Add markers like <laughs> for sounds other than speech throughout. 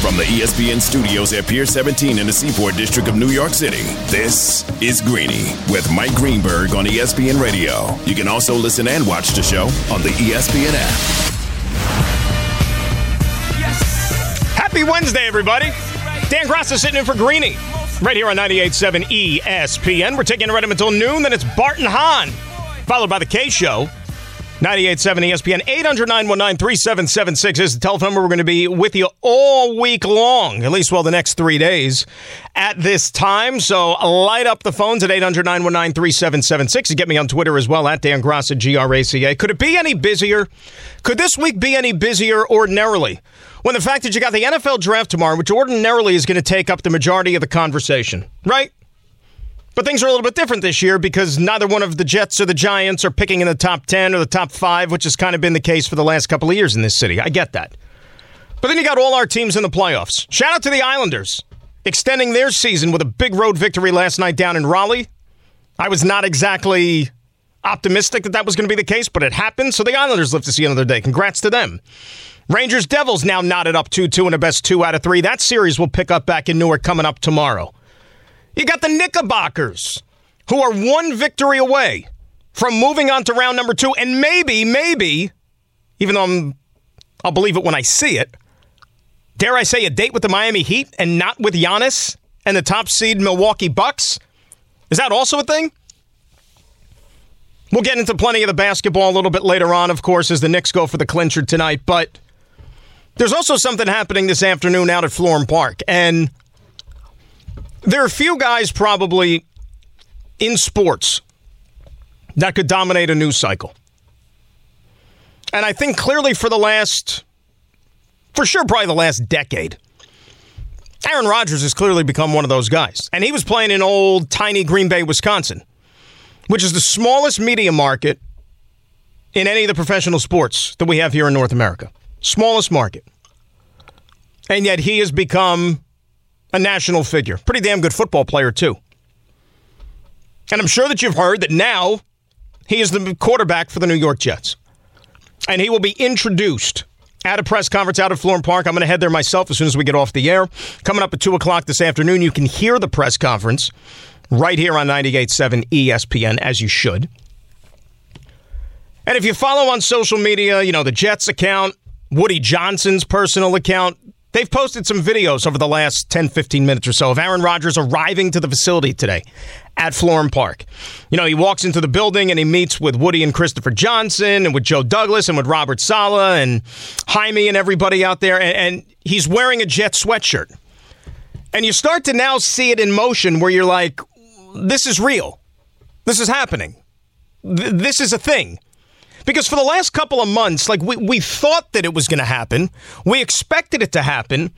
From the ESPN studios at Pier 17 in the Seaport District of New York City, this is Greeny with Mike Greenberg on ESPN Radio. You can also listen and watch the show on the ESPN app. Yes. Happy Wednesday, everybody. Dan Graca is sitting in for Greeny. Right here on 98.7 ESPN. We're taking it right up until noon. Then it's Bart and Hahn, followed by the K Show. 98.7 ESPN, 800-919-3776 is the telephone number. We're going to be with you all week long, at least, well, the next three days at this time. So light up the phones at 800-919-3776. You get me on Twitter as well, at Dan Graca, G-R-A-C-A. Could it be any busier? Could this week be any busier ordinarily? When the fact that you got the NFL draft tomorrow, which ordinarily is going to take up the majority of the conversation, right? But things are a little bit different this year because neither one of the Jets or the Giants are picking in the top 10 or the top 5, which has kind of been the case for the last couple of years in this city. I get that. But then you got all our teams in the playoffs. Shout out to the Islanders, extending their season with a big road victory last night down in Raleigh. I was not exactly optimistic that that was going to be the case, but it happened. So the Islanders live to see another day. Congrats to them. Rangers Devils now knotted up 2 2 in a best two out of three. That series will pick up back in Newark coming up tomorrow. You got the Knickerbockers, who are one victory away from moving on to round number two, and maybe, maybe, even though I'm, I'll believe it when I see it, dare I say a date with the Miami Heat and not with Giannis and the top seed Milwaukee Bucks? Is that also a thing? We'll get into plenty of the basketball a little bit later on, of course, as the Knicks go for the clincher tonight. But there's also something happening this afternoon out at Florham Park. And there are a few guys probably in sports that could dominate a news cycle. And I think clearly for the last, for sure, probably the last decade, Aaron Rodgers has clearly become one of those guys. And he was playing in old, tiny Green Bay, Wisconsin, which is the smallest media market in any of the professional sports that we have here in North America. Smallest market. And yet he has become a national figure. Pretty damn good football player, too. And I'm sure that you've heard that now he is the quarterback for the New York Jets. And he will be introduced at a press conference out at Florham Park. I'm going to head there myself as soon as we get off the air. Coming up at 2 o'clock this afternoon, you can hear the press conference right here on 98.7 ESPN, as you should. And if you follow on social media, you know, the Jets account, Woody Johnson's personal account, They've posted some videos over the last 10, 15 minutes or so of Aaron Rodgers arriving to the facility today at Florham Park. You know, he walks into the building and he meets with Woody and Christopher Johnson and with Joe Douglas and with Robert Saleh and Jaime and everybody out there. And, and he's wearing a Jet sweatshirt. And you start to now see it in motion where you're like, this is real. This is happening. Th- this is a thing. Because for the last couple of months, like we, we thought that it was going to happen, we expected it to happen,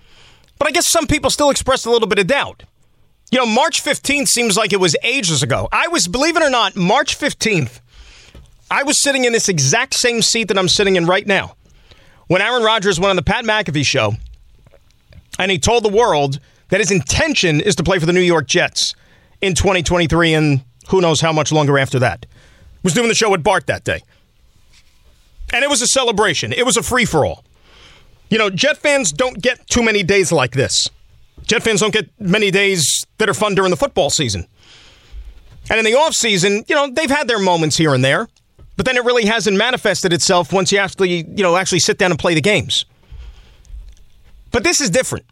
but I guess some people still expressed a little bit of doubt. You know, March 15th seems like it was ages ago. I was, believe it or not, March 15th, I was sitting in this exact same seat that I'm sitting in right now when Aaron Rodgers went on the Pat McAfee show and he told the world that his intention is to play for the New York Jets in 2023 and who knows how much longer after that. Was doing the show with Bart that day. And it was a celebration. It was a free for all. You know, Jet fans don't get too many days like this. Jet fans don't get many days that are fun during the football season. And in the offseason, you know, they've had their moments here and there, but then it really hasn't manifested itself once you actually, you know, actually sit down and play the games. But this is different.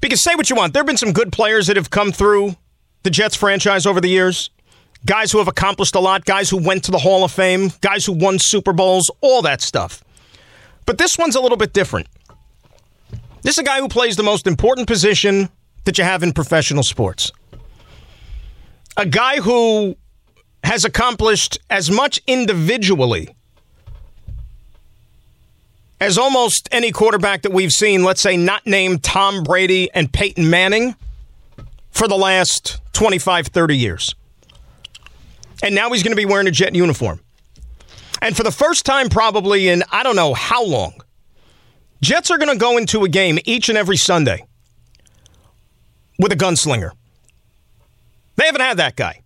Because say what you want, there have been some good players that have come through the Jets franchise over the years. Guys who have accomplished a lot, guys who went to the Hall of Fame, guys who won Super Bowls, all that stuff. But this one's a little bit different. This is a guy who plays the most important position that you have in professional sports. A guy who has accomplished as much individually as almost any quarterback that we've seen, let's say not named Tom Brady and Peyton Manning, for the last 25, 30 years. And now he's going to be wearing a jet uniform. And for the first time, probably in I don't know how long, Jets are going to go into a game each and every Sunday with a gunslinger. They haven't had that guy.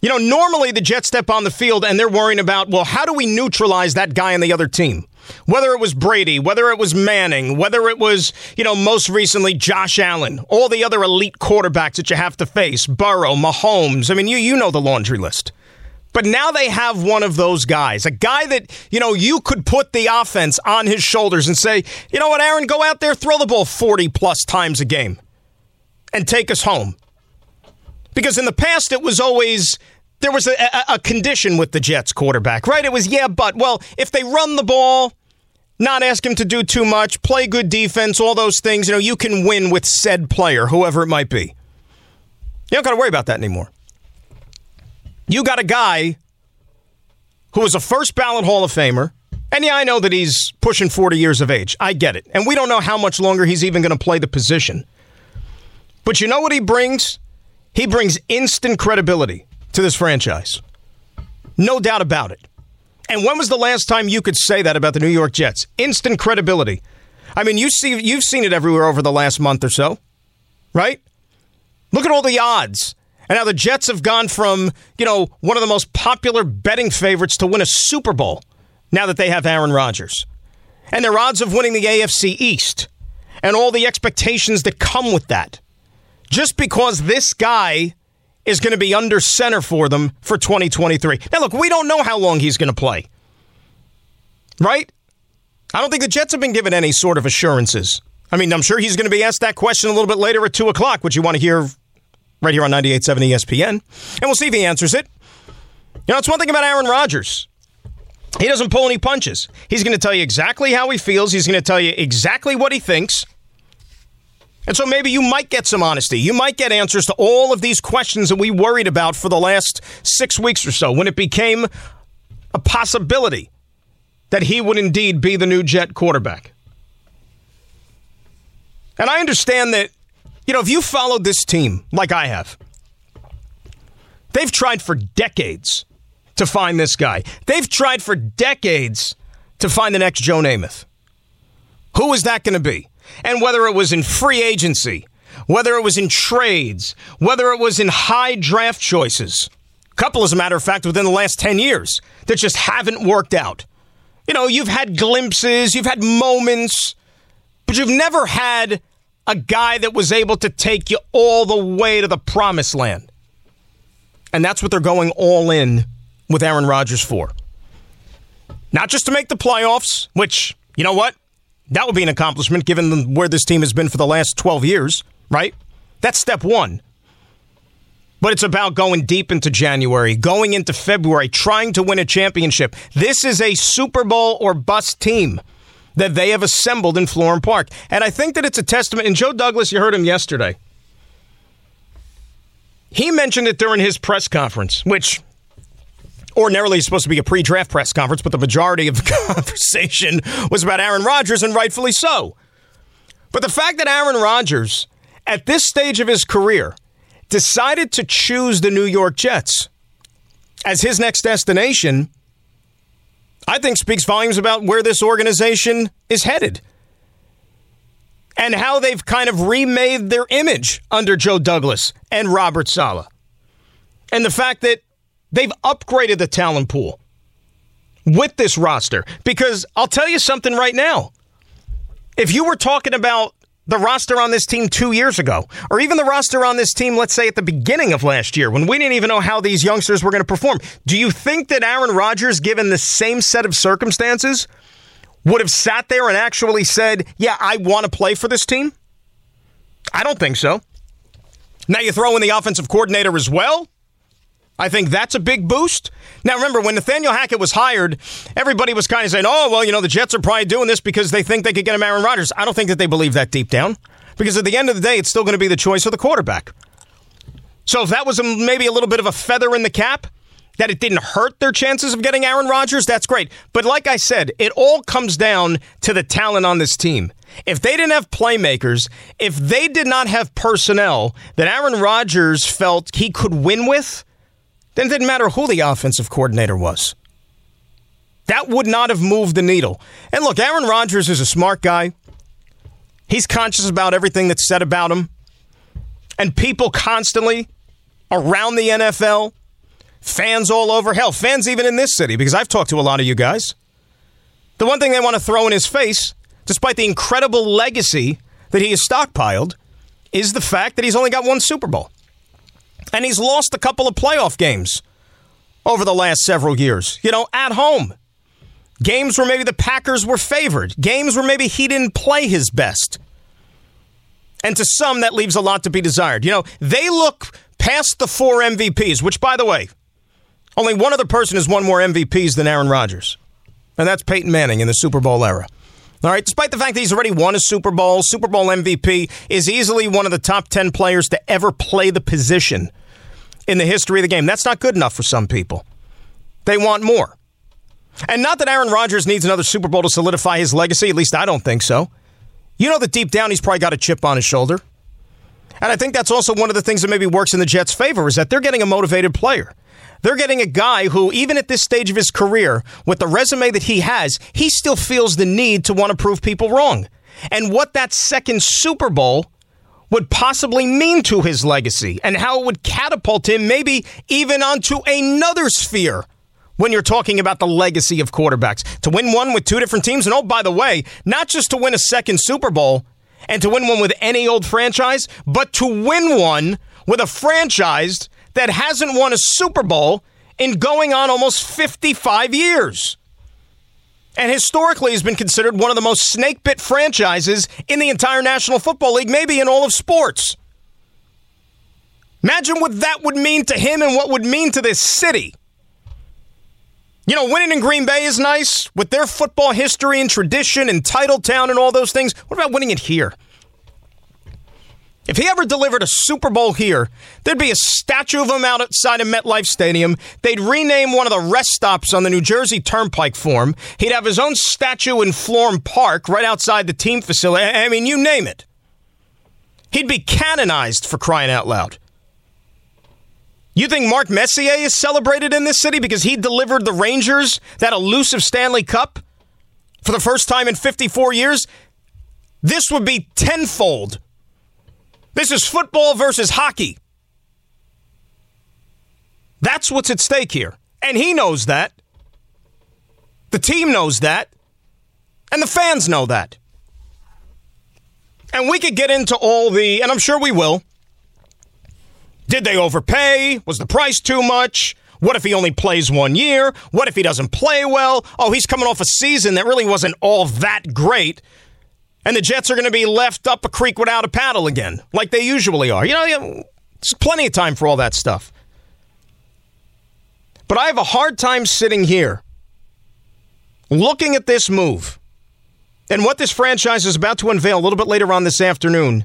You know, normally the Jets step on the field and they're worrying about, well, how do we neutralize that guy on the other team? Whether it was Brady, whether it was Manning, whether it was, you know, most recently Josh Allen, all the other elite quarterbacks that you have to face, Burrow, Mahomes. I mean, you you know the laundry list. But now they have one of those guys, a guy that, you know, you could put the offense on his shoulders and say, you know what, Aaron, go out there, throw the ball 40 plus times a game and take us home. Because in the past, it was always there was a, a, a, condition with the Jets quarterback, right? It was, yeah, but, well, if they run the ball, not ask him to do too much, play good defense, all those things, you know, you can win with said player, whoever it might be. You don't got to worry about that anymore. You got a guy who is a first ballot Hall of Famer. And yeah, I know that he's pushing 40 years of age. I get it. And we don't know how much longer he's even going to play the position. But you know what he brings? He brings instant credibility to this franchise. No doubt about it. And when was the last time you could say that about the New York Jets? Instant credibility. I mean, you see you've seen it everywhere over the last month or so. Right? Look at all the odds. And now the Jets have gone from, you know, one of the most popular betting favorites to win a Super Bowl now that they have Aaron Rodgers. And their odds of winning the AFC East and all the expectations that come with that. Just because this guy is going to be under center for them for 2023. Now, look, we don't know how long he's going to play. Right? I don't think the Jets have been given any sort of assurances. I mean, I'm sure he's going to be asked that question a little bit later at 2 o'clock, which you want to hear right here on 98.7 ESPN. And we'll see if he answers it. You know, it's one thing about Aaron Rodgers. He doesn't pull any punches. He's going to tell you exactly how he feels. He's going to tell you exactly what he thinks. And so maybe you might get some honesty. You might get answers to all of these questions that we worried about for the last six weeks or so when it became a possibility that he would indeed be the new Jet quarterback. And I understand that you know, if you followed this team like I have, they've tried for decades to find this guy. They've tried for decades to find the next Joe Namath. Who is that going to be? And whether it was in free agency, whether it was in trades, whether it was in high draft choices, a couple, as a matter of fact, within the last 10 years that just haven't worked out. You know, you've had glimpses, you've had moments, but you've never had a guy that was able to take you all the way to the promised land. And that's what they're going all in with Aaron Rodgers for. Not just to make the playoffs, which, you know what? That would be an accomplishment given where this team has been for the last 12 years, right? That's step one. But it's about going deep into January, going into February, trying to win a championship. This is a Super Bowl or bust team that they have assembled in Florham Park. And I think that it's a testament. And Joe Douglas, you heard him yesterday. He mentioned it during his press conference, which ordinarily supposed to be a pre draft press conference, but the majority of the <laughs> conversation was about Aaron Rodgers, and rightfully so. But the fact that Aaron Rodgers, at this stage of his career, decided to choose the New York Jets as his next destination I think speaks volumes about where this organization is headed and how they've kind of remade their image under Joe Douglas and Robert Saleh. And the fact that they've upgraded the talent pool with this roster. Because I'll tell you something right now. If you were talking about the roster on this team two years ago, or even the roster on this team, let's say at the beginning of last year, when we didn't even know how these youngsters were going to perform. Do you think that Aaron Rodgers, given the same set of circumstances, would have sat there and actually said, Yeah, I want to play for this team? I don't think so. Now you throw in the offensive coordinator as well. I think that's a big boost. Now, remember, when Nathaniel Hackett was hired, everybody was kind of saying, oh, well, you know, the Jets are probably doing this because they think they could get him Aaron Rodgers. I don't think that they believe that deep down because at the end of the day, it's still going to be the choice of the quarterback. So if that was a, maybe a little bit of a feather in the cap, that it didn't hurt their chances of getting Aaron Rodgers, that's great. But like I said, it all comes down to the talent on this team. If they didn't have playmakers, if they did not have personnel that Aaron Rodgers felt he could win with, then it didn't matter who the offensive coordinator was. That would not have moved the needle. And look, Aaron Rodgers is a smart guy. He's conscious about everything that's said about him. And people constantly around the NFL, fans all over, hell, fans even in this city, because I've talked to a lot of you guys. The one thing they want to throw in his face, despite the incredible legacy that he has stockpiled, is the fact that he's only got one Super Bowl. And he's lost a couple of playoff games over the last several years, you know, at home. Games where maybe the Packers were favored, games where maybe he didn't play his best. And to some, that leaves a lot to be desired. You know, they look past the four MVPs, which, by the way, only one other person has won more MVPs than Aaron Rodgers, and that's Peyton Manning in the Super Bowl era. All right, despite the fact that he's already won a Super Bowl, Super Bowl MVP is easily one of the top 10 players to ever play the position in the history of the game. That's not good enough for some people. They want more. And not that Aaron Rodgers needs another Super Bowl to solidify his legacy, at least I don't think so. You know that deep down he's probably got a chip on his shoulder. And I think that's also one of the things that maybe works in the Jets' favor is that they're getting a motivated player. They're getting a guy who, even at this stage of his career, with the resume that he has, he still feels the need to want to prove people wrong. And what that second Super Bowl would possibly mean to his legacy and how it would catapult him maybe even onto another sphere when you're talking about the legacy of quarterbacks. To win one with two different teams, and oh, by the way, not just to win a second Super Bowl and to win one with any old franchise, but to win one with a franchise that hasn't won a Super Bowl in going on almost 55 years. And historically has been considered one of the most snake bit franchises in the entire National Football League, maybe in all of sports. Imagine what that would mean to him and what would mean to this city. You know, winning in Green Bay is nice with their football history and tradition and title town and all those things. What about winning it here? If he ever delivered a Super Bowl here, there'd be a statue of him out outside of MetLife Stadium. They'd rename one of the rest stops on the New Jersey Turnpike for him. He'd have his own statue in Florham Park right outside the team facility. I mean, you name it. He'd be canonized for crying out loud. You think Mark Messier is celebrated in this city because he delivered the Rangers that elusive Stanley Cup for the first time in 54 years? This would be tenfold. This is football versus hockey. That's what's at stake here. And he knows that. The team knows that. And the fans know that. And we could get into all the, and I'm sure we will did they overpay? Was the price too much? What if he only plays one year? What if he doesn't play well? Oh, he's coming off a season that really wasn't all that great. And the Jets are going to be left up a creek without a paddle again, like they usually are. You know, there's plenty of time for all that stuff. But I have a hard time sitting here looking at this move and what this franchise is about to unveil a little bit later on this afternoon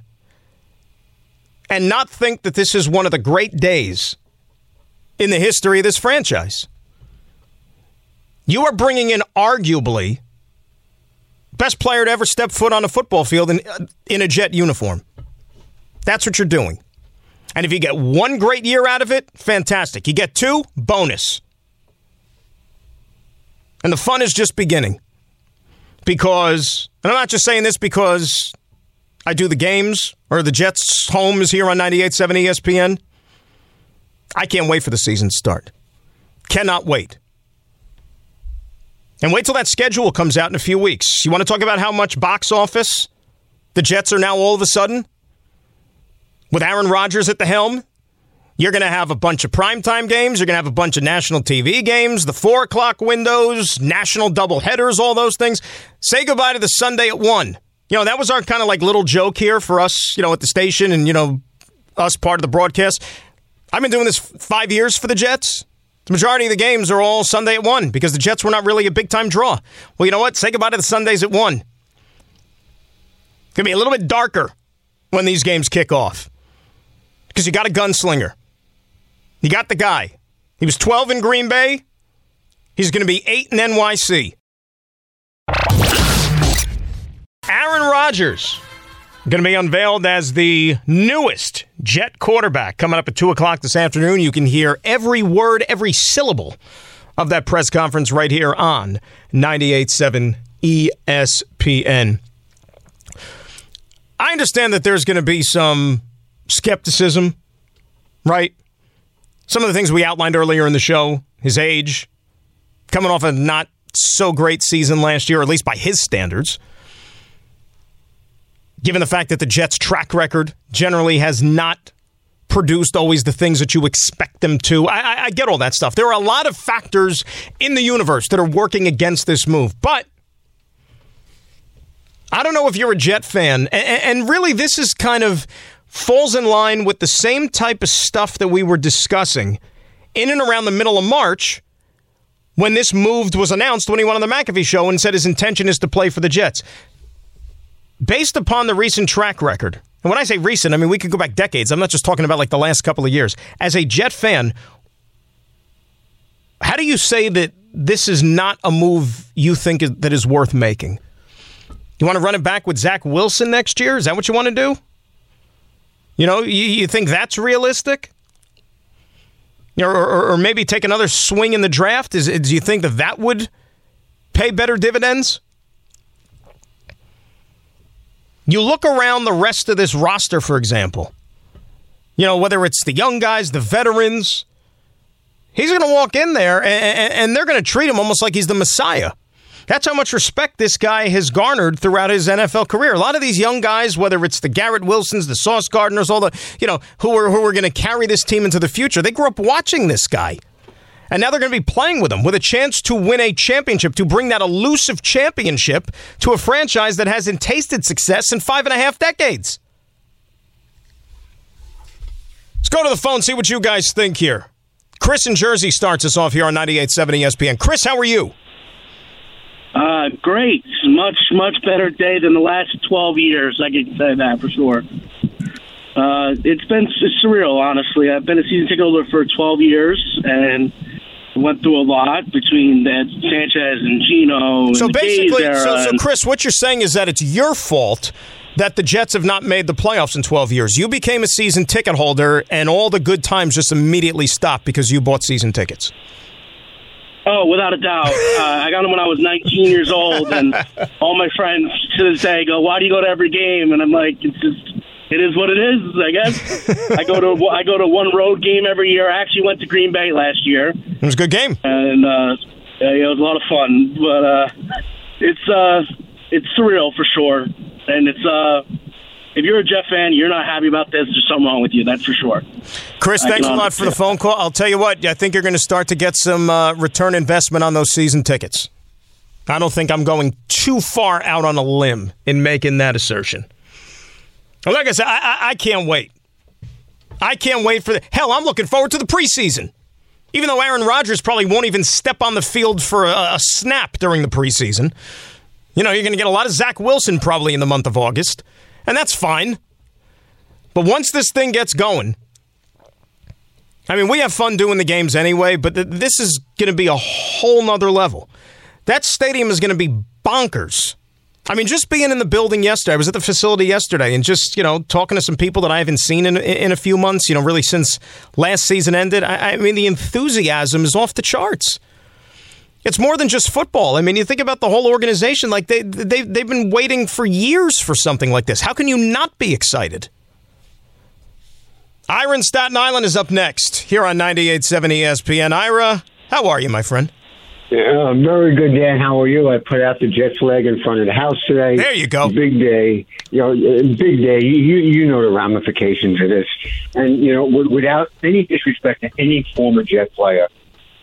and not think that this is one of the great days in the history of this franchise. You are bringing in arguably best player to ever step foot on a football field in, in a jet uniform. That's what you're doing. And if you get one great year out of it, fantastic. You get two, bonus. And the fun is just beginning. Because, and I'm not just saying this because I do the games or the Jets' home is here on 98.7 ESPN. I can't wait for the season to start. Cannot wait. And wait till that schedule comes out in a few weeks. You want to talk about how much box office the Jets are now all of a sudden? With Aaron Rodgers at the helm? You're going to have a bunch of primetime games. You're going to have a bunch of national TV games, the four o'clock windows, national double headers, all those things. Say goodbye to the Sunday at 1 you know, that was our kind of like little joke here for us, you know, at the station and, you know, us part of the broadcast. I've been doing this five years for the Jets. The majority of the games are all Sunday at 1 because the Jets were not really a big time draw. Well, you know what? Say goodbye to the Sundays at 1. It's going to be a little bit darker when these games kick off because you got a gunslinger. You got the guy. He was 12 in Green Bay. He's going to be 8 in NYC. Aaron Rodgers going to be unveiled as the newest Jet quarterback coming up at 2 o'clock this afternoon. You can hear every word, every syllable of that press conference right here on 98.7 ESPN. I understand that there's going to be some skepticism, right? Some of the things we outlined earlier in the show, his age, coming off a not so great season last year, at least by his standards. Given the fact that the Jets' track record generally has not produced always the things that you expect them to. I, I, I, get all that stuff. There are a lot of factors in the universe that are working against this move, but I don't know if you're a Jet fan, and, and really, this is kind of falls in line with the same type of stuff that we were discussing in and around the middle of March when this move was announced when he went on the McAfee show and said his intention is to play for the Jets. Based upon the recent track record, and when I say recent, I mean we could go back decades. I'm not just talking about like the last couple of years. As a Jet fan, how do you say that this is not a move you think is, that is worth making? You want to run it back with Zach Wilson next year? Is that what you want to do? You know, you, you think that's realistic? Or, or, or, maybe take another swing in the draft? Is, do you think that that would pay better dividends? You look around the rest of this roster, for example. You know, whether it's the young guys, the veterans, he's going to walk in there and, and they're going to treat him almost like he's the Messiah. That's how much respect this guy has garnered throughout his NFL career. A lot of these young guys, whether it's the Garrett Wilsons, the Sauce Gardeners, all the, you know, who are, who are going to carry this team into the future, they grew up watching this guy. And now they're going to be playing with him with a chance to win a championship, to bring that elusive championship to a franchise that hasn't tasted success in five and a half decades. Let's go to the phone, see what you guys think here. Chris in Jersey starts us off here on 98.7 ESPN. Chris, how are you? Uh, great. Much, much better day than the last 12 years. I can say that for sure. Uh, it's been surreal, honestly. I've been a season ticket holder for 12 years, and went through a lot between that Sanchez and Geno. So and basically, so, so Chris, what you're saying is that it's your fault that the Jets have not made the playoffs in 12 years. You became a season ticket holder, and all the good times just immediately stopped because you bought season tickets. Oh, without a doubt. <laughs> Uh, I got them when I was 19 years old, and all my friends to this day go, "Why do you go to every game?" And I'm like, "It's just." It is what it is, I guess. <laughs> I go to I go to one road game every year. I actually went to Green Bay last year. It was a good game, and uh, yeah, it was a lot of fun. But uh, it's uh, it's surreal for sure, and it's uh, if you're a Jet fan, you're not happy about this. There's something wrong with you. That's for sure. Chris, thanks a lot for the phone call. I'll tell you what. I think you're going to start to get some uh, return investment on those season tickets. I don't think I'm going too far out on a limb in making that assertion. Like I said, I, I, I can't wait. I can't wait for the hell. I'm looking forward to the preseason. Even though Aaron Rodgers probably won't even step on the field for a, a snap during the preseason. You know, you're going to get a lot of Zach Wilson probably in the month of August and that's fine. But once this thing gets going, I mean, we have fun doing the games anyway, but th- this is going to be a whole nother level. That stadium is going to be bonkers. I mean, just being in the building yesterday, I was at the facility yesterday and just, you know, talking to some people that I haven't seen in, in a few months, you know, really since last season ended. I, I mean, the enthusiasm is off the charts. It's more than just football. I mean, you think about the whole organization, like they, they, they've been waiting for years for something like this. How can you not be excited? Ira in Staten Island is up next here on 98.7 ESPN. Ira, how are you, my friend? Yeah, very good, Dan. How are you? I put out the jet flag in front of the house today. There you go. Big day. You know, big day. You you know the ramifications of this, and you know, without any disrespect to any former Jet player,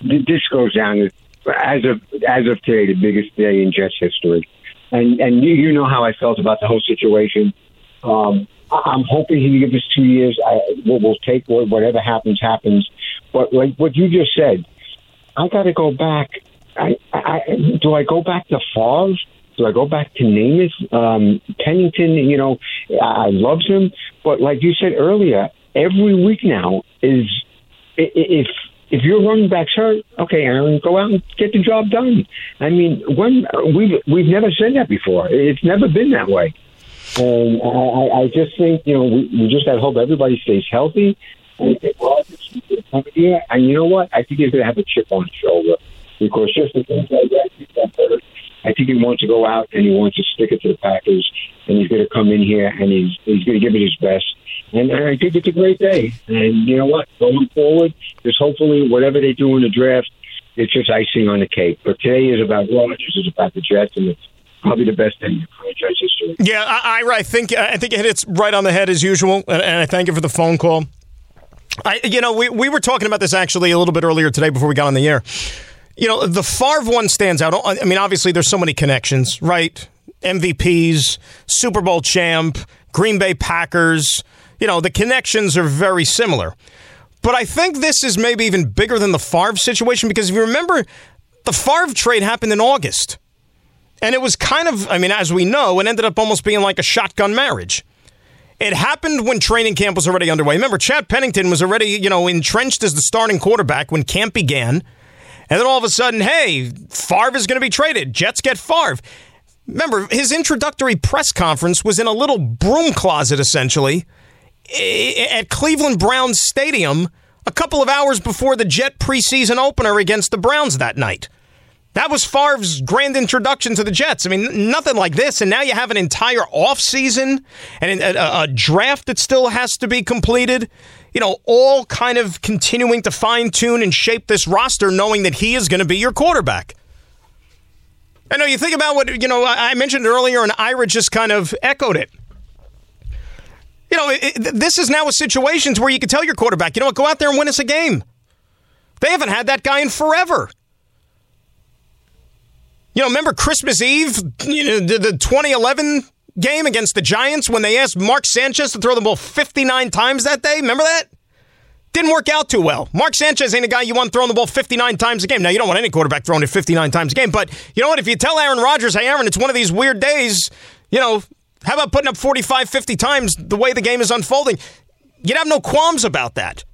this goes down as of as of today, the biggest day in Jets history. And and you, you know how I felt about the whole situation. Um, I'm hoping he gives us two years. I, we'll, we'll take whatever happens, happens. But like what you just said, I got to go back. I, I, do I go back to Favre? Do I go back to Namath? Um, Pennington, you know, I loved him, but like you said earlier, every week now is if if your running back's hurt, okay, Aaron, go out and get the job done. I mean, when we've we've never said that before. It's never been that way. And I, I just think you know we, we just got to hope everybody stays healthy. And, yeah, and you know what? I think he's going to have a chip on his shoulder because just that, I think he wants to go out and he wants to stick it to the Packers, and he's going to come in here and he's he's going to give it his best. And, and I think it's a great day. And you know what? Going forward, just hopefully whatever they do in the draft, it's just icing on the cake. But today is about Rodgers, it's about the Jets, and it's probably the best thing in the franchise history. Yeah, I, I, I think I think it hits right on the head as usual, and, and I thank you for the phone call. I, you know, we, we were talking about this actually a little bit earlier today before we got on the air. You know, the Favre one stands out. I mean, obviously, there's so many connections, right? MVPs, Super Bowl champ, Green Bay Packers. You know, the connections are very similar. But I think this is maybe even bigger than the Favre situation because if you remember, the Favre trade happened in August. And it was kind of, I mean, as we know, it ended up almost being like a shotgun marriage. It happened when training camp was already underway. Remember, Chad Pennington was already, you know, entrenched as the starting quarterback when camp began. And then all of a sudden, hey, Favre is going to be traded. Jets get Favre. Remember, his introductory press conference was in a little broom closet, essentially, at Cleveland Browns Stadium a couple of hours before the Jet preseason opener against the Browns that night. That was Favre's grand introduction to the Jets. I mean, nothing like this. And now you have an entire offseason and a, a, draft that still has to be completed. You know, all kind of continuing to fine tune and shape this roster, knowing that he is going to be your quarterback. I know you think about what, you know, I mentioned earlier, and Ira just kind of echoed it. You know, it, this is now a situation where you can tell your quarterback, you know what, go out there and win us a game. They haven't had that guy in forever. You know, remember Christmas Eve, you know, the, the 2011 game against the Giants when they asked Mark Sanchez to throw the ball 59 times that day? Remember that? Didn't work out too well. Mark Sanchez ain't a guy you want throwing the ball 59 times a game. Now, you don't want any quarterback throwing it 59 times a game, but you know what? If you tell Aaron Rodgers, hey, Aaron, it's one of these weird days, you know, how about putting up 45, 50 times the way the game is unfolding? You'd have no qualms about that.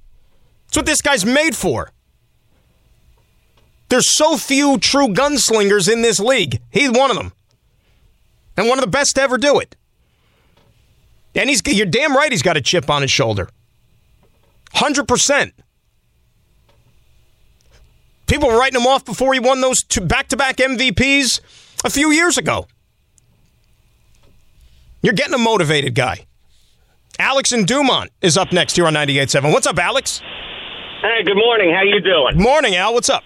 That's what this guy's made for. There's so few true gunslingers in this league. He's one of them. And one of the best to ever do it. And he's you're damn right he's got a chip on his shoulder. 100%. People were writing him off before he won those two back-to-back MVPs a few years ago. You're getting a motivated guy. Alex and Dumont is up next here on 98.7. What's up, Alex? Hey, good morning. How you doing? Morning, Al. What's up?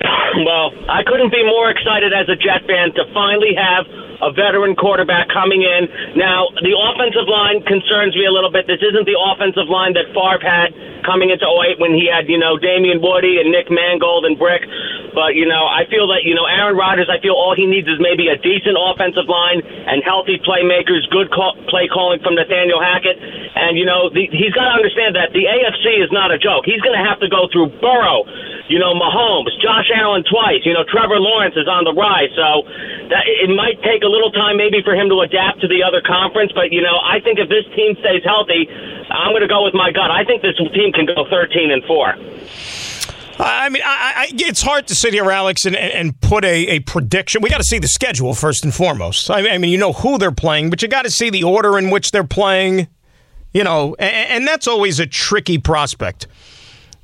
<laughs> Well, I couldn't be more excited as a Jet fan to finally have a veteran quarterback coming in. Now, the offensive line concerns me a little bit. This isn't the offensive line that Favre had coming into 08 when he had, you know, Damien Woody and Nick Mangold and Brick. But, you know, I feel that, you know, Aaron Rodgers, I feel all he needs is maybe a decent offensive line and healthy playmakers, good call, play calling from Nathaniel Hackett. And, you know, the, he's got to understand that the AFC is not a joke. He's going to have to go through Burrow, you know, Mahomes, Josh Allen twice. You know, Trevor Lawrence is on the rise. So that, it might take a little time maybe for him to adapt to the other conference, but you know, I think if this team stays healthy, I'm going to go with my gut. I think this team can go 13 and four. I mean, I, I, it's hard to sit here, Alex, and, and put a, a prediction. We got to see the schedule first and foremost. I mean, I mean, you know who they're playing, but you got to see the order in which they're playing. You know, and, and that's always a tricky prospect.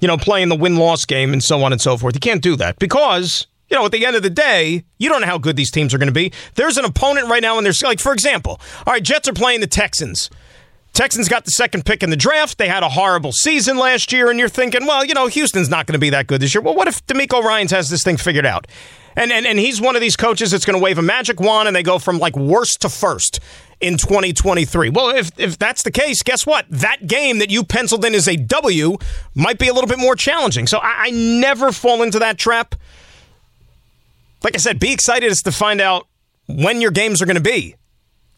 You know, playing the win loss game and so on and so forth. You can't do that because you know, at the end of the day, you don't know how good these teams are going to be. There's an opponent right now, and there's like, for example, all right, Jets are playing the Texans. Texans got the second pick in the draft. They had a horrible season last year, and you're thinking, well, you know, Houston's not going to be that good this year. Well, what if DeMeco Ryans has this thing figured out? And, and, and he's one of these coaches that's going to wave a magic wand and they go from like worst to first in 2023. Well, if, if that's the case, guess what? That game that you penciled in as a W might be a little bit more challenging. So I, I never fall into that trap like I said, be excited as to find out when your games are going to be.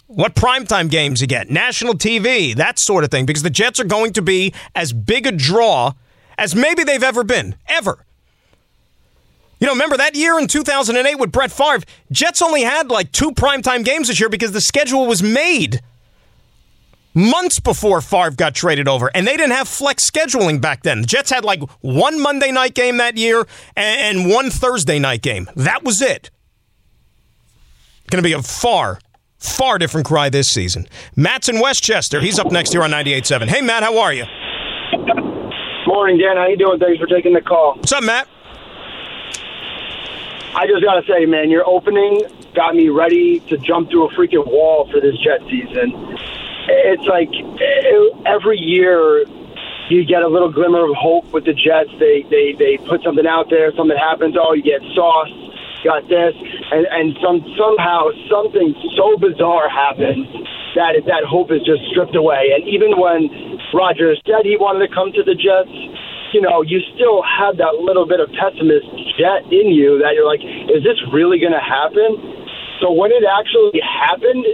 What primetime games you get, national TV, that sort of thing, because the Jets are going to be as big a draw as maybe they've ever been, ever. You know, remember that year in 2008 with Brett Favre, Jets only had like two primetime games this year because the schedule was made months before Favre got traded over, and they didn't have flex scheduling back then. The Jets had like one Monday night game that year and one Thursday night game. That was it. Going to be a far, far different cry this season. Matt's in Westchester. He's up next here on 98.7. Hey, Matt, how are you? Morning, Dan. How you doing? Thanks for taking the call. What's up, Matt? I just got to say, man, your opening got me ready to jump through a freaking wall for this Jet season it's like every year you get a little glimmer of hope with the Jets. They they they put something out there, something happens. Oh, you get sauce, got this, and and some somehow something so bizarre happens that that hope is just stripped away. And even when Rodgers said he wanted to come to the Jets, you know, you still have that little bit of pessimist jet in you that you're like, is this really going to happen? So when it actually happened,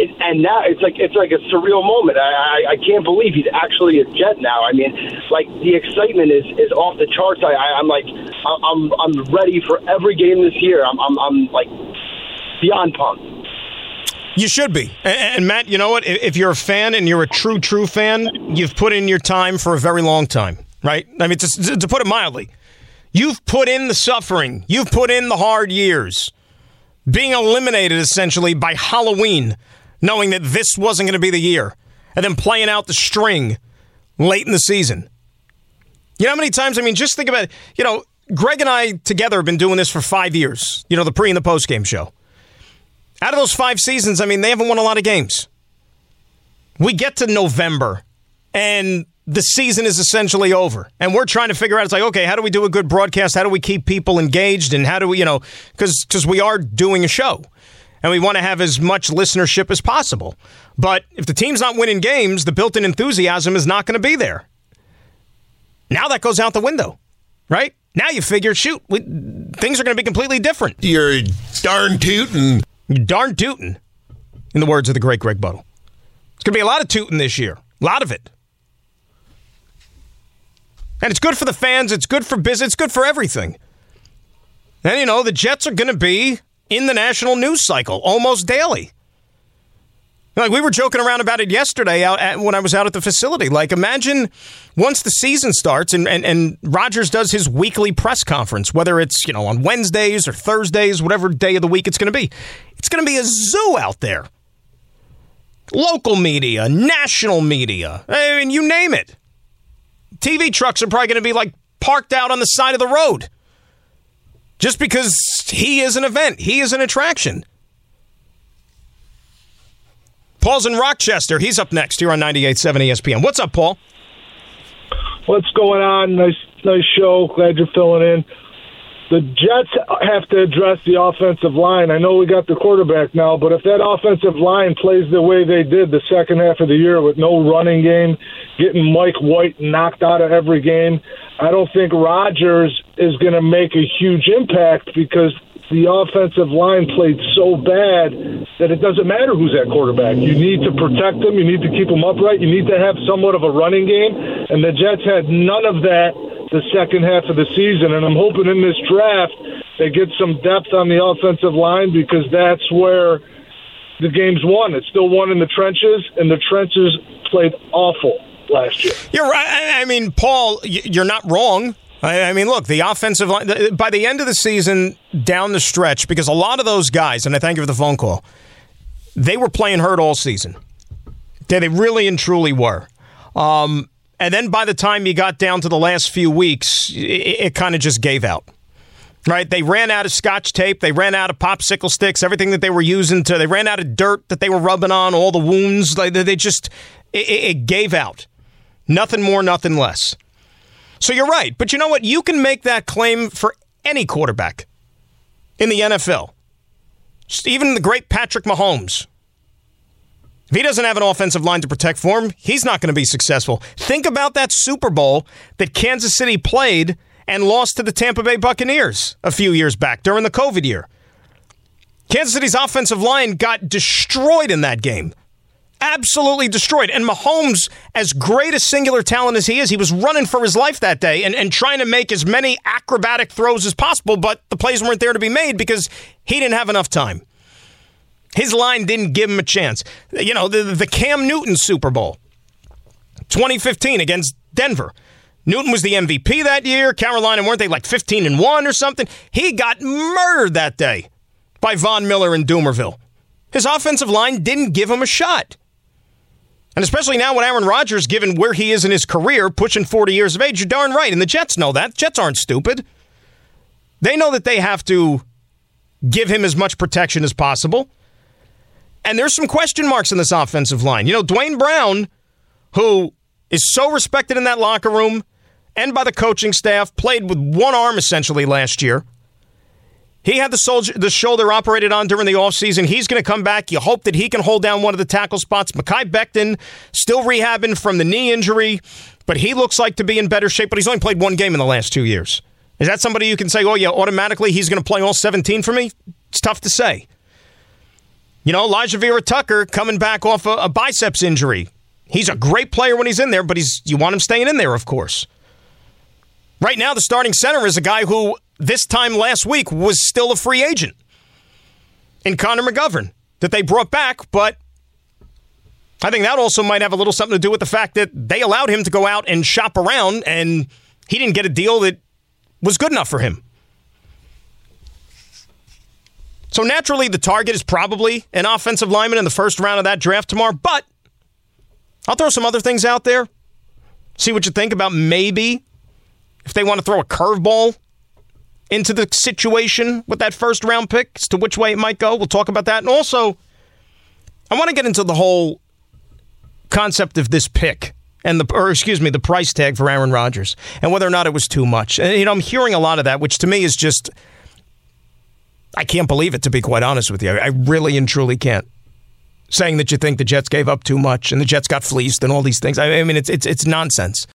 it, and now it's like it's like a surreal moment. I, I I can't believe he's actually a Jet now. I mean, like the excitement is is off the charts. I, I I'm like I'm I'm ready for every game this year. I'm I'm, I'm like beyond pumped. You should be. And, and, Matt, you know what? If you're a fan and you're a true, true fan, you've put in your time for a very long time, right? I mean, to, to put it mildly, you've put in the suffering, you've put in the hard years, being eliminated essentially by Halloween knowing that this wasn't going to be the year, and then playing out the string late in the season. You know how many times? I mean, just think about it. You know, Greg and I together have been doing this for five years, you know, the pre and the post game show. Out of those five seasons, I mean, they haven't won a lot of games. We get to November, and the season is essentially over. And we're trying to figure out, it's like, okay, how do we do a good broadcast? How do we keep people engaged? And how do we, you know, because we are doing a show and we want to have as much listenership as possible. But if the team's not winning games, the built in enthusiasm is not going to be there. Now that goes out the window, right? Now you figure, shoot, we, things are going to be completely different. You're darn tootin'. You're darn tootin', in the words of the great Greg Buttle. It's going to be a lot of tooting this year, a lot of it. And it's good for the fans, it's good for business, it's good for everything. And, you know, the Jets are going to be in the national news cycle almost daily. Like we were joking around about it yesterday out at, when I was out at the facility. Like imagine once the season starts and, and, and Rodgers does his weekly press conference, whether it's, you know, on Wednesdays or Thursdays, whatever day of the week it's going to be. It's going to be a zoo out there. Local media, national media, I mean, you name it. TV trucks are probably going to be like parked out on the side of the road just because he is an event, he is an attraction. Paul's in Rochester. He's up next here on 98.7 ESPN. What's up, Paul? What's going on? Nice, nice show. Glad you're filling in. The Jets have to address the offensive line. I know we got the quarterback now, but if that offensive line plays the way they did the second half of the year with no running game, getting Mike White knocked out of every game, I don't think Rodgers is going to make a huge impact because the offensive line played so bad that it doesn't matter who's at quarterback. You need to protect them. You need to keep them upright. You need to have somewhat of a running game. And the Jets had none of that the second half of the season. And I'm hoping in this draft they get some depth on the offensive line because that's where the game's won. It's still won in the trenches, and the trenches played awful last year. You're right. I mean, Paul, you're not wrong. I mean, look, the offensive line, by the end of the season, down the stretch, because a lot of those guys, and I thank you for the phone call, they were playing hurt all season. They, they really and truly were. Um, and then by the time you got down to the last few weeks, it, it kind of just gave out. Right? They ran out of scotch tape. They ran out of popsicle sticks, everything that they were using to, they ran out of dirt that they were rubbing on, all the wounds. They, they just, it, it gave out. Nothing more, nothing less. So you're right. But you know what? You can make that claim for any quarterback in the NFL. Even the great Patrick Mahomes. If he doesn't have an offensive line to protect for him, he's not going to be successful. Think about that Super Bowl that Kansas City played and lost to the Tampa Bay Buccaneers a few years back during the COVID year. Kansas City's offensive line got destroyed in that game absolutely destroyed. And Mahomes, as great a singular talent as he is, he was running for his life that day and, and trying to make as many acrobatic throws as possible, but the plays weren't there to be made because he didn't have enough time. His line didn't give him a chance. You know, the, the Cam Newton Super Bowl, 2015 against Denver. Newton was the MVP that year. Carolina weren't they like 15 and 1 or something? He got murdered that day by Von Miller and Dumervil. His offensive line didn't give him a shot. And especially now with Aaron Rodgers, given where he is in his career, pushing 40 years of age, you're darn right. And the Jets know that. Jets aren't stupid. They know that they have to give him as much protection as possible. And there's some question marks in this offensive line. You know, Duane Brown, who is so respected in that locker room and by the coaching staff, played with one arm essentially last year. He had the, soldier, the shoulder operated on during the offseason. He's going to come back. You hope that he can hold down one of the tackle spots. Mekhi Becton still rehabbing from the knee injury, but he looks like to be in better shape, but he's only played one game in the last two years. Is that somebody you can say, oh, yeah, automatically he's going to play all 17 for me? It's tough to say. You know, Alijah Vera-Tucker coming back off a, a biceps injury. He's a great player when he's in there, but he's you want him staying in there, of course. Right now, the starting center is a guy who this time last week was still a free agent in Connor McGovern that they brought back, but I think that also might have a little something to do with the fact that they allowed him to go out and shop around and he didn't get a deal that was good enough for him. So naturally, the target is probably an offensive lineman in the first round of that draft tomorrow, but I'll throw some other things out there. See what you think about maybe if they want to throw a curveball into the situation with that first round pick as to which way it might go. We'll talk about that. And also, I want to get into the whole concept of this pick and the or excuse me, the price tag for Aaron Rodgers and whether or not it was too much. And you know, I'm hearing a lot of that, which to me is just I can't believe it to be quite honest with you. I really and truly can't. Saying that you think the Jets gave up too much and the Jets got fleeced and all these things. I mean, it's it's it's nonsense.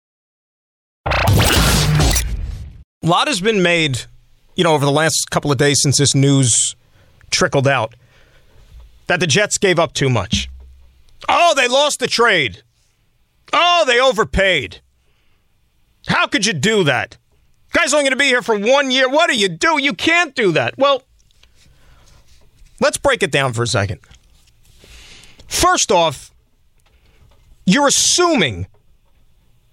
A lot has been made, you know, over the last couple of days since this news trickled out that the Jets gave up too much. Oh, they lost the trade. Oh, they overpaid. How could you do that? Guy's only going to be here for one year. What do you do? You can't do that. Well, let's break it down for a second. First off, you're assuming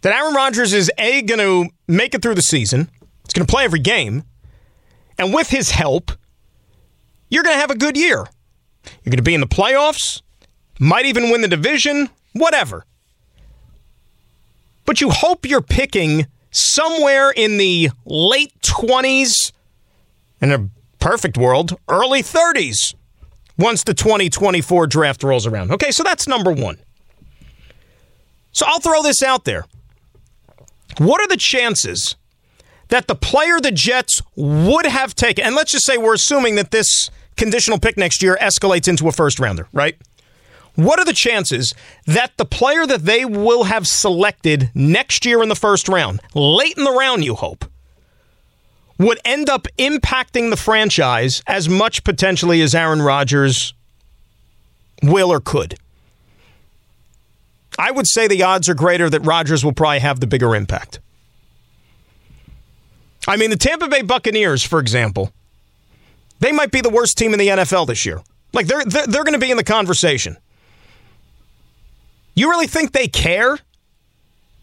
that Aaron Rodgers is A, going to make it through the season. He's going to play every game. And with his help, you're going to have a good year. You're going to be in the playoffs, might even win the division, whatever. But you hope you're picking somewhere in the late 20s, and a perfect world, early 30s once the 2024 draft rolls around. Okay, so that's number one. So I'll throw this out there. What are the chances that the player the Jets would have taken, and let's just say we're assuming that this conditional pick next year escalates into a first rounder, right? What are the chances that the player that they will have selected next year in the first round, late in the round, you hope, would end up impacting the franchise as much potentially as Aaron Rodgers will or could? I would say the odds are greater that Rodgers will probably have the bigger impact. I mean, the Tampa Bay Buccaneers, for example, they might be the worst team in the NFL this year. Like they're they're, they're going to be in the conversation. You really think they care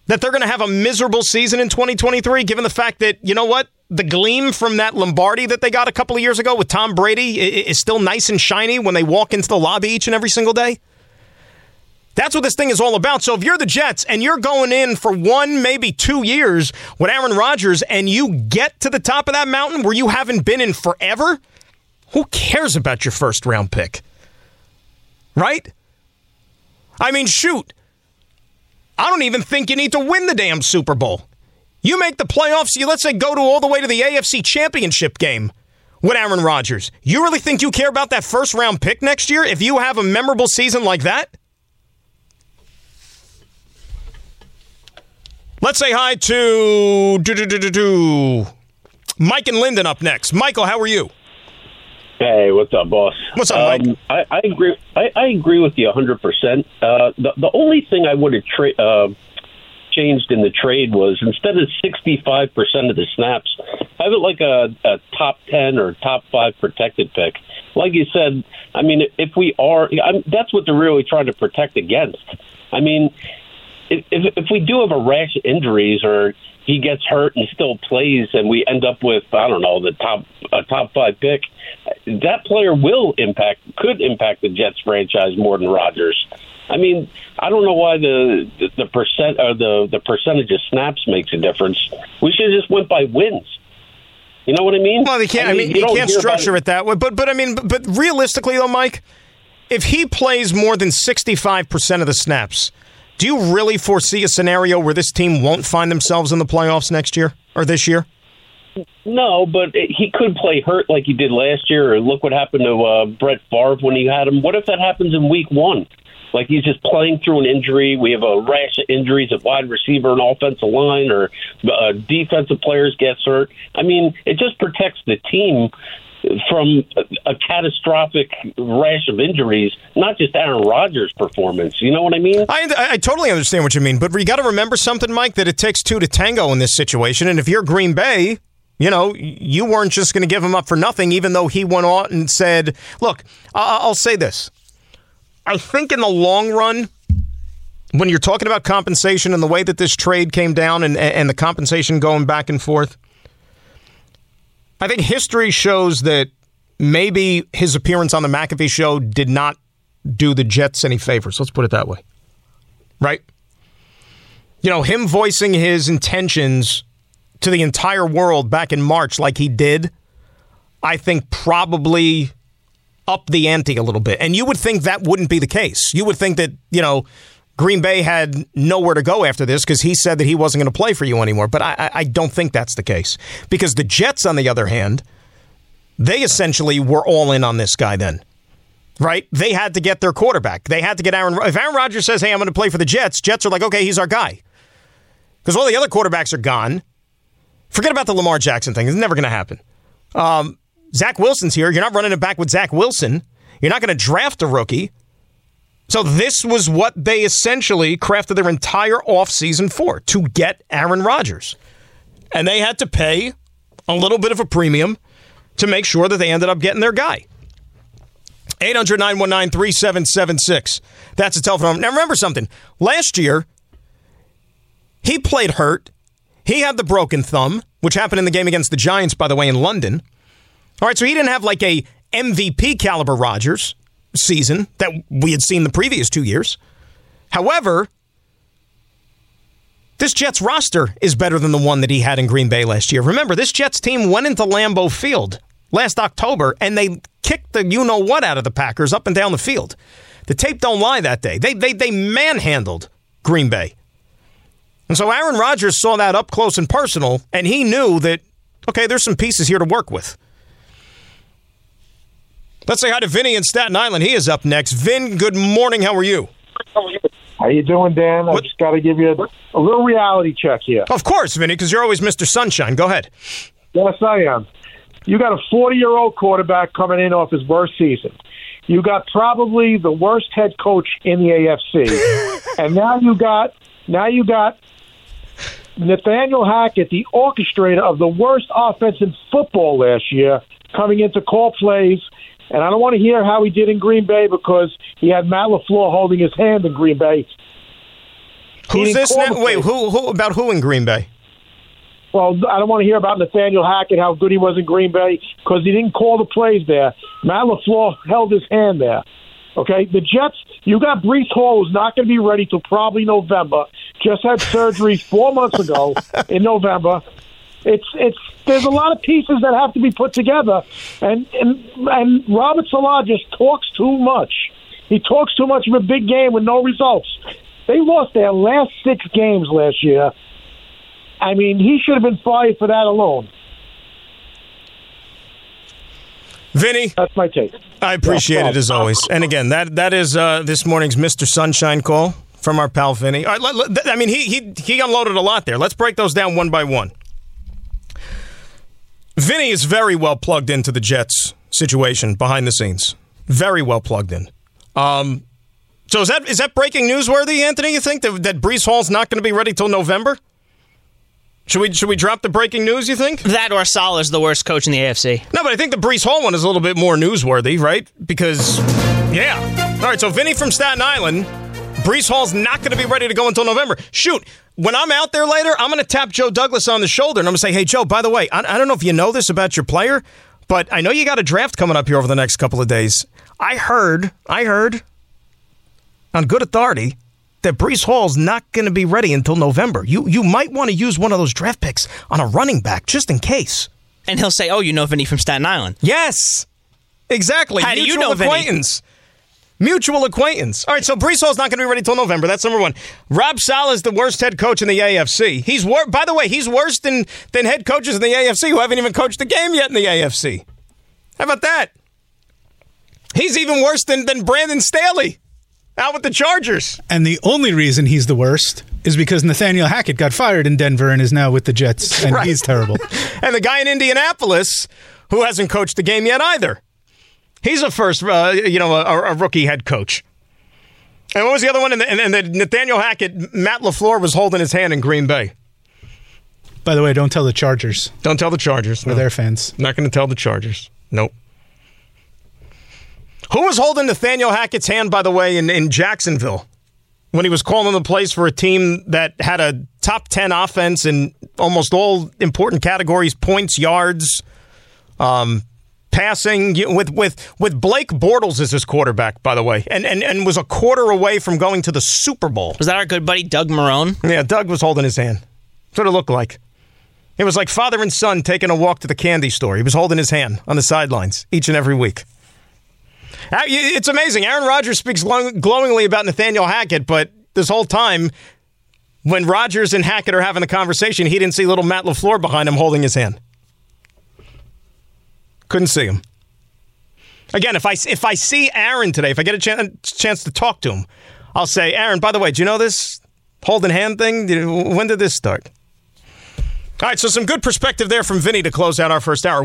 that they're going to have a miserable season in 2023 given the fact that, you know what? The gleam from that Lombardi that they got a couple of years ago with Tom Brady is still nice and shiny when they walk into the lobby each and every single day. That's what this thing is all about. So if you're the Jets and you're going in for one, maybe two years with Aaron Rodgers and you get to the top of that mountain where you haven't been in forever, who cares about your first round pick? Right? I mean, shoot. I don't even think you need to win the damn Super Bowl. You make the playoffs, you let's say go to all the way to the AFC championship game with Aaron Rodgers. You really think you care about that first round pick next year if you have a memorable season like that? Let's say hi to do, do, do, do, do. Mike and Linden up next. Michael, how are you? Hey, what's up, boss? What's up, Mike? Um, I, I agree. I, I agree with you 100. percent uh, The the only thing I would have tra- uh, changed in the trade was instead of 65 percent of the snaps, have it like a, a top 10 or top five protected pick. Like you said, I mean, if we are, I'm, that's what they're really trying to protect against. I mean, if, if we do have a rash of injuries or he gets hurt and still plays, and we end up with I don't know the top a top five pick, that player will impact could impact the Jets franchise more than Rodgers. I mean, I don't know why the the, the percent or the the percentage of snaps makes a difference. We should have just went by wins. You know what I mean? Well, they can't. I mean, I mean you, you can't structure it that way. But but I mean, but, but realistically, though, Mike, if he plays more than sixty five percent of the snaps Do you really foresee a scenario where this team won't find themselves in the playoffs next year or this year? No, but he could play hurt like he did last year. Or look what happened to uh, Brett Favre when he had him. What if that happens in Week One? Like he's just playing through an injury. We have a rash of injuries at wide receiver and offensive line, or uh, defensive players gets hurt. I mean, it just protects the team from a, catastrophic rash of injuries, not just Aaron Rodgers' performance. You know what I mean? I, I totally understand what you mean, but you got to remember something, Mike, that it takes two to tango in this situation. And if you're Green Bay, you know, you weren't just going to give him up for nothing, even though he went on and said, look, I'll say this. I think in the long run, when you're talking about compensation and the way that this trade came down and, and the compensation going back and forth, I think history shows that maybe his appearance on the McAfee show did not do the Jets any favors. Let's put it that way. Right? You know, him voicing his intentions to the entire world back in March like he did, I think probably up the ante a little bit. And you would think that wouldn't be the case. You would think that, you know, Green Bay had nowhere to go after this because he said that he wasn't going to play for you anymore. But I, I don't think that's the case. Because the Jets, on the other hand, they essentially were all in on this guy then. Right? They had to get their quarterback. They had to get Aaron. If Aaron Rodgers says, hey, I'm going to play for the Jets, Jets are like, okay, he's our guy. Because all the other quarterbacks are gone. Forget about the Lamar Jackson thing. It's never going to happen. Um, Zach Wilson's here. You're not running it back with Zach Wilson. You're not going to draft a rookie. So this was what they essentially crafted their entire offseason for to get Aaron Rodgers. And they had to pay a little bit of a premium to make sure that they ended up getting their guy. 800 919 3776. That's a telephone. Number. Now remember something. Last year, he played hurt. He had the broken thumb, which happened in the game against the Giants, by the way, in London. All right, so he didn't have like a MVP caliber Rodgers season that we had seen the previous two years. However, this Jets roster is better than the one that he had in Green Bay last year. Remember, this Jets team went into Lambeau Field last October and they kicked the you know what out of the Packers up and down the field. The tape don't lie that day. They they they manhandled Green Bay. And so Aaron Rodgers saw that up close and personal and he knew that okay, there's some pieces here to work with. Let's say hi to Vinny in Staten Island. He is up next. Vin, good morning. How are you? How you doing, Dan? I just got to give you a, a, little reality check here. Of course, Vinny, because you're always Mr. Sunshine. Go ahead. Yes, I am. You got a 40 year old quarterback coming in off his worst season. You got probably the worst head coach in the AFC, <laughs> and now you got now you got Nathaniel Hackett, the orchestrator of the worst offense in football last year, coming in to call plays and I don't want to hear how he did in Green Bay because he had Matt LaFleur holding his hand in Green Bay. Who's this now? Wait, who, who about who in Green Bay? Well, I don't want to hear about Nathaniel Hackett, how good he was in Green Bay, because he didn't call the plays there. Matt LaFleur held his hand there. Okay, the Jets, you got Breece Hall, who's not going to be ready till probably November. Just had surgery four months ago <laughs> in November. It's it's there's a lot of pieces that have to be put together, and and and Robert Saleh just talks too much. He talks too much of a big game with no results. They lost their last six games last year. I mean, he should have been fired for that alone. Vinny, that's my take. I appreciate yeah, it as always. And again, that that is uh, this morning's Mr. Sunshine call from our pal Vinny. All right, let, let, I mean, he he he unloaded a lot there. Let's break those down one by one. Vinny is very well plugged into the Jets situation behind the scenes. Very well plugged in. Um, so is that is that breaking newsworthy, Anthony? You think that that Breece Hall's not going to be ready till November? Should we should we drop the breaking news? You think that or is the worst coach in the AFC? No, but I think the Breece Hall one is a little bit more newsworthy, right? Because yeah. All right. So Vinny from Staten Island, Breece Hall's not going to be ready to go until November. Shoot, when I'm out there later, I'm going to tap Joe Douglas on the shoulder and I'm going to say, hey, Joe, by the way, I, I don't know if you know this about your player, but I know you got a draft coming up here over the next couple of days. I heard, I heard on good authority that Breece Hall's not going to be ready until November. You you might want to use one of those draft picks on a running back just in case. And he'll say, "Oh, you know Vinny from Staten Island." Yes, exactly. How do you know acquaintance. Mutual acquaintance. All right, so Breece Hall's not going to be ready till November. That's number one. Rob Saleh is the worst head coach in the AFC. He's wor- by the way, he's worse than than head coaches in the AFC who haven't even coached a game yet in the AFC. How about that? He's even worse than than Brandon Staley out with the Chargers. And the only reason he's the worst is because Nathaniel Hackett got fired in Denver and is now with the Jets, and <laughs> Right. he's terrible. <laughs> and the guy in Indianapolis who hasn't coached the game yet either. He's a first, uh, you know, a, a rookie head coach. And what was the other one? And, the, and the Nathaniel Hackett, Matt LaFleur was holding his hand in Green Bay. By the way, don't tell the Chargers. Don't tell the Chargers. We're their fans. Not going to tell the Chargers. Nope. Who was holding Nathaniel Hackett's hand, by the way, in, in Jacksonville when he was calling the plays for a team that had a top 10 offense in almost all important categories points, yards, um, passing with with with Blake Bortles as his quarterback, by the way, and, and and was a quarter away from going to the Super Bowl. Was that our good buddy Doug Marrone? Yeah, Doug was holding his hand. That's what it looked like. It was like father and son taking a walk to the candy store. He was holding his hand on the sidelines each and every week. Uh, It's amazing. Aaron Rodgers speaks glow- glowingly about Nathaniel Hackett, but this whole time, when Rodgers and Hackett are having the conversation, he didn't see little Matt LaFleur behind him holding his hand. Couldn't see him. Again, if I if I see Aaron today, if I get a chan- chance to talk to him, I'll say, Aaron. By the way, do you know this holding hand thing? When did this start? All right, so some good perspective there from Vinny to close out our first hour.